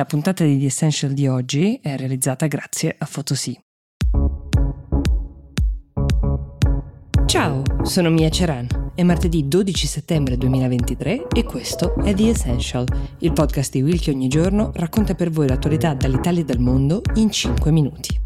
La puntata di The Essential di oggi è realizzata grazie a Photosy. Ciao, sono Mia Ceran. È martedì 12 settembre 2023 e questo è The Essential, il podcast di Will che ogni giorno racconta per voi l'attualità dall'Italia e dal mondo in 5 minuti.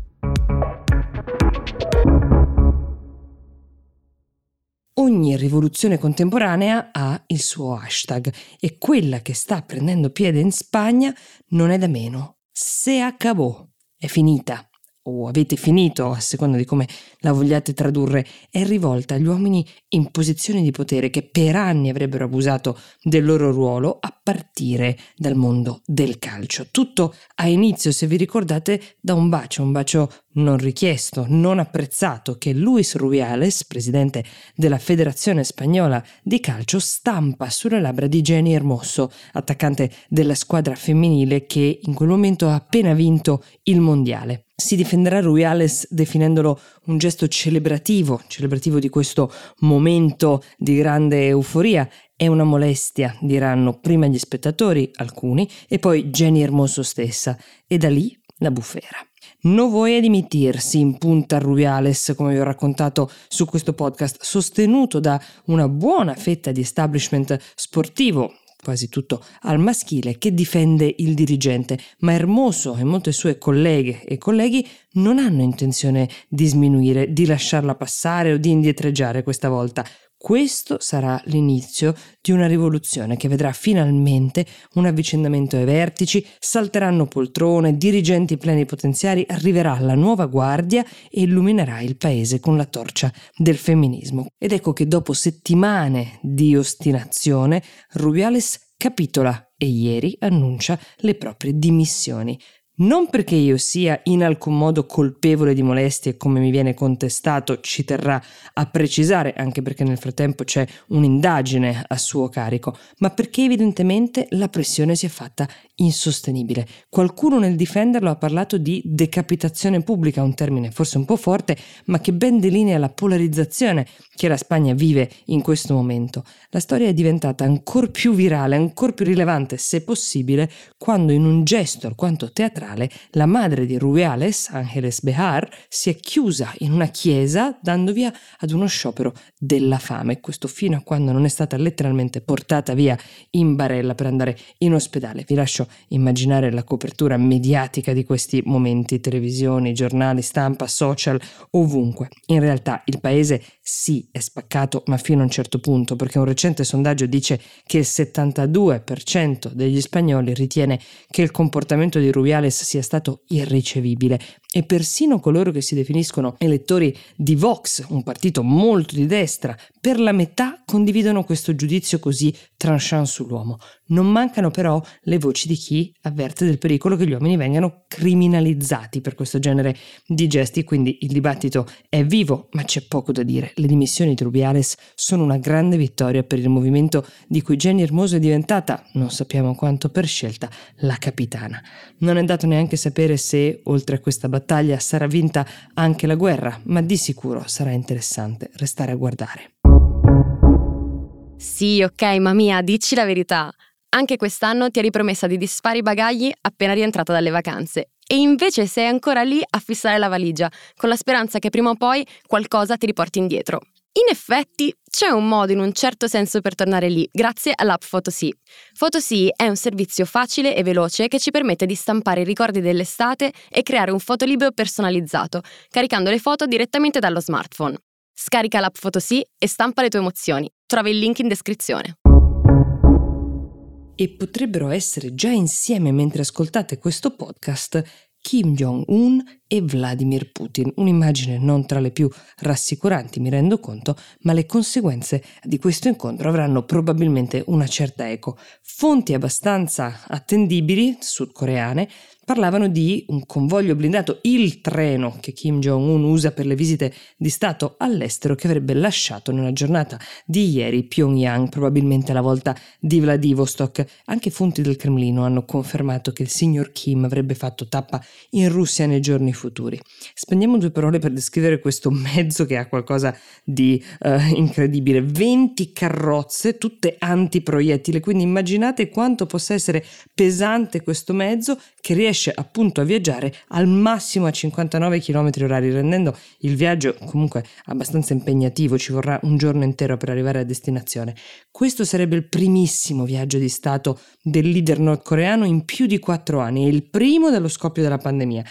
Ogni rivoluzione contemporanea ha il suo hashtag e quella che sta prendendo piede in Spagna non è da meno. Se acabò, è finita o avete finito, a seconda di come la vogliate tradurre, è rivolta agli uomini in posizioni di potere che per anni avrebbero abusato del loro ruolo a partire dal mondo del calcio. Tutto ha inizio, se vi ricordate, da un bacio, un bacio non richiesto, non apprezzato, che Luis Rubiales, presidente della Federazione Spagnola di Calcio, stampa sulle labbra di Jenny Hermoso, attaccante della squadra femminile che in quel momento ha appena vinto il mondiale. Si difenderà Rubiales definendolo un gesto celebrativo, celebrativo di questo momento di grande euforia. È una molestia, diranno prima gli spettatori, alcuni, e poi Jenny Hermoso stessa, e da lì la bufera. Non vuoi dimitirsi in punta Rubiales, come vi ho raccontato su questo podcast, sostenuto da una buona fetta di establishment sportivo, quasi tutto al maschile, che difende il dirigente, ma Hermoso e molte sue colleghe e colleghi non hanno intenzione di sminuire, di lasciarla passare o di indietreggiare questa volta. Questo sarà l'inizio di una rivoluzione che vedrà finalmente un avvicendamento ai vertici, salteranno poltrone, dirigenti plenipotenziari, arriverà la nuova guardia e illuminerà il paese con la torcia del femminismo. Ed ecco che dopo settimane di ostinazione, Rubiales capitola e ieri annuncia le proprie dimissioni. Non perché io sia in alcun modo colpevole di molestie come mi viene contestato, ci terrà a precisare, anche perché nel frattempo c'è un'indagine a suo carico, ma perché evidentemente la pressione si è fatta insostenibile. Qualcuno nel difenderlo ha parlato di decapitazione pubblica, un termine forse un po' forte, ma che ben delinea la polarizzazione che la Spagna vive in questo momento. La storia è diventata ancora più virale, ancora più rilevante, se possibile, quando in un gesto alquanto teatrale la madre di Rubiales, Angeles Behar, si è chiusa in una chiesa dando via ad uno sciopero della fame, questo fino a quando non è stata letteralmente portata via in barella per andare in ospedale. Vi lascio immaginare la copertura mediatica di questi momenti, televisioni, giornali, stampa, social, ovunque. In realtà il paese sì è spaccato, ma fino a un certo punto, perché un recente sondaggio dice che il 72% degli spagnoli ritiene che il comportamento di Rubiales sia stato irricevibile e persino coloro che si definiscono elettori di Vox, un partito molto di destra, per la metà condividono questo giudizio così tranchant sull'uomo. Non mancano però le voci di chi avverte del pericolo che gli uomini vengano criminalizzati per questo genere di gesti, quindi il dibattito è vivo, ma c'è poco da dire. Le dimissioni di Rubiales sono una grande vittoria per il movimento di cui Jenny Hermoso è diventata, non sappiamo quanto per scelta, la capitana. Non è dato neanche sapere se, oltre a questa battaglia, sarà vinta anche la guerra, ma di sicuro sarà interessante restare a guardare. Sì, ok, ma Mia, dici la verità. Anche quest'anno ti eri promessa di disfare i bagagli appena rientrata dalle vacanze. E invece sei ancora lì a fissare la valigia, con la speranza che prima o poi qualcosa ti riporti indietro. In effetti, c'è un modo in un certo senso per tornare lì, grazie all'app Photosy. Photosy è un servizio facile e veloce che ci permette di stampare i ricordi dell'estate e creare un fotolibro personalizzato, caricando le foto direttamente dallo smartphone. Scarica l'app Photosy e stampa le tue emozioni. Trovi il link in descrizione. E potrebbero essere già insieme mentre ascoltate questo podcast Kim Jong-un e Vladimir Putin. Un'immagine non tra le più rassicuranti, mi rendo conto, ma le conseguenze di questo incontro avranno probabilmente una certa eco. Fonti abbastanza attendibili, sudcoreane, parlavano di un convoglio blindato, il treno che Kim Jong-un usa per le visite di Stato all'estero che avrebbe lasciato nella giornata di ieri Pyongyang, probabilmente la volta di Vladivostok. Anche fonti del Cremlino hanno confermato che il signor Kim avrebbe fatto tappa in Russia nei giorni futuri. Spendiamo due parole per descrivere questo mezzo che ha qualcosa di uh, incredibile. 20 carrozze, tutte antiproiettile, quindi immaginate quanto possa essere pesante questo mezzo che riesce appunto a viaggiare al massimo a 59 km orari, rendendo il viaggio comunque abbastanza impegnativo, ci vorrà un giorno intero per arrivare a destinazione. Questo sarebbe il primissimo viaggio di Stato del leader nordcoreano in più di quattro anni, il primo dallo scoppio della pandemia.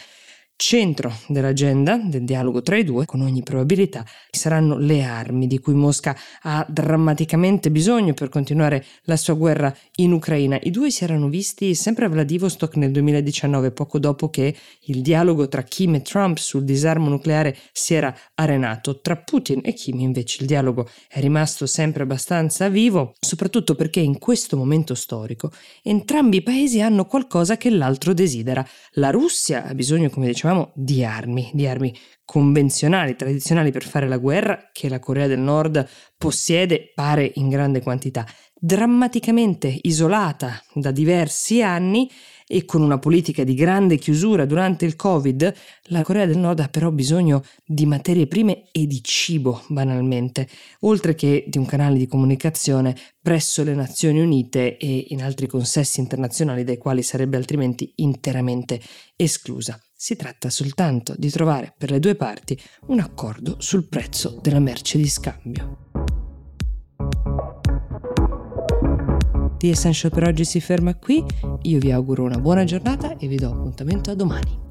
Centro dell'agenda del dialogo tra i due, con ogni probabilità, saranno le armi di cui Mosca ha drammaticamente bisogno per continuare la sua guerra in Ucraina. I due si erano visti sempre a Vladivostok nel 2019, poco dopo che il dialogo tra Kim e Trump sul disarmo nucleare si era arenato. Tra Putin e Kim invece il dialogo è rimasto sempre abbastanza vivo, soprattutto perché in questo momento storico entrambi i paesi hanno qualcosa che l'altro desidera. La Russia ha bisogno, come dicevamo, dicevamo, di armi, di armi convenzionali, tradizionali per fare la guerra, che la Corea del Nord possiede, pare in grande quantità, drammaticamente isolata da diversi anni e con una politica di grande chiusura durante il Covid, la Corea del Nord ha però bisogno di materie prime e di cibo, banalmente, oltre che di un canale di comunicazione presso le Nazioni Unite e in altri consessi internazionali dai quali sarebbe altrimenti interamente esclusa. Si tratta soltanto di trovare per le due parti un accordo sul prezzo della merce di scambio. The Essential per oggi si ferma qui, io vi auguro una buona giornata e vi do appuntamento a domani.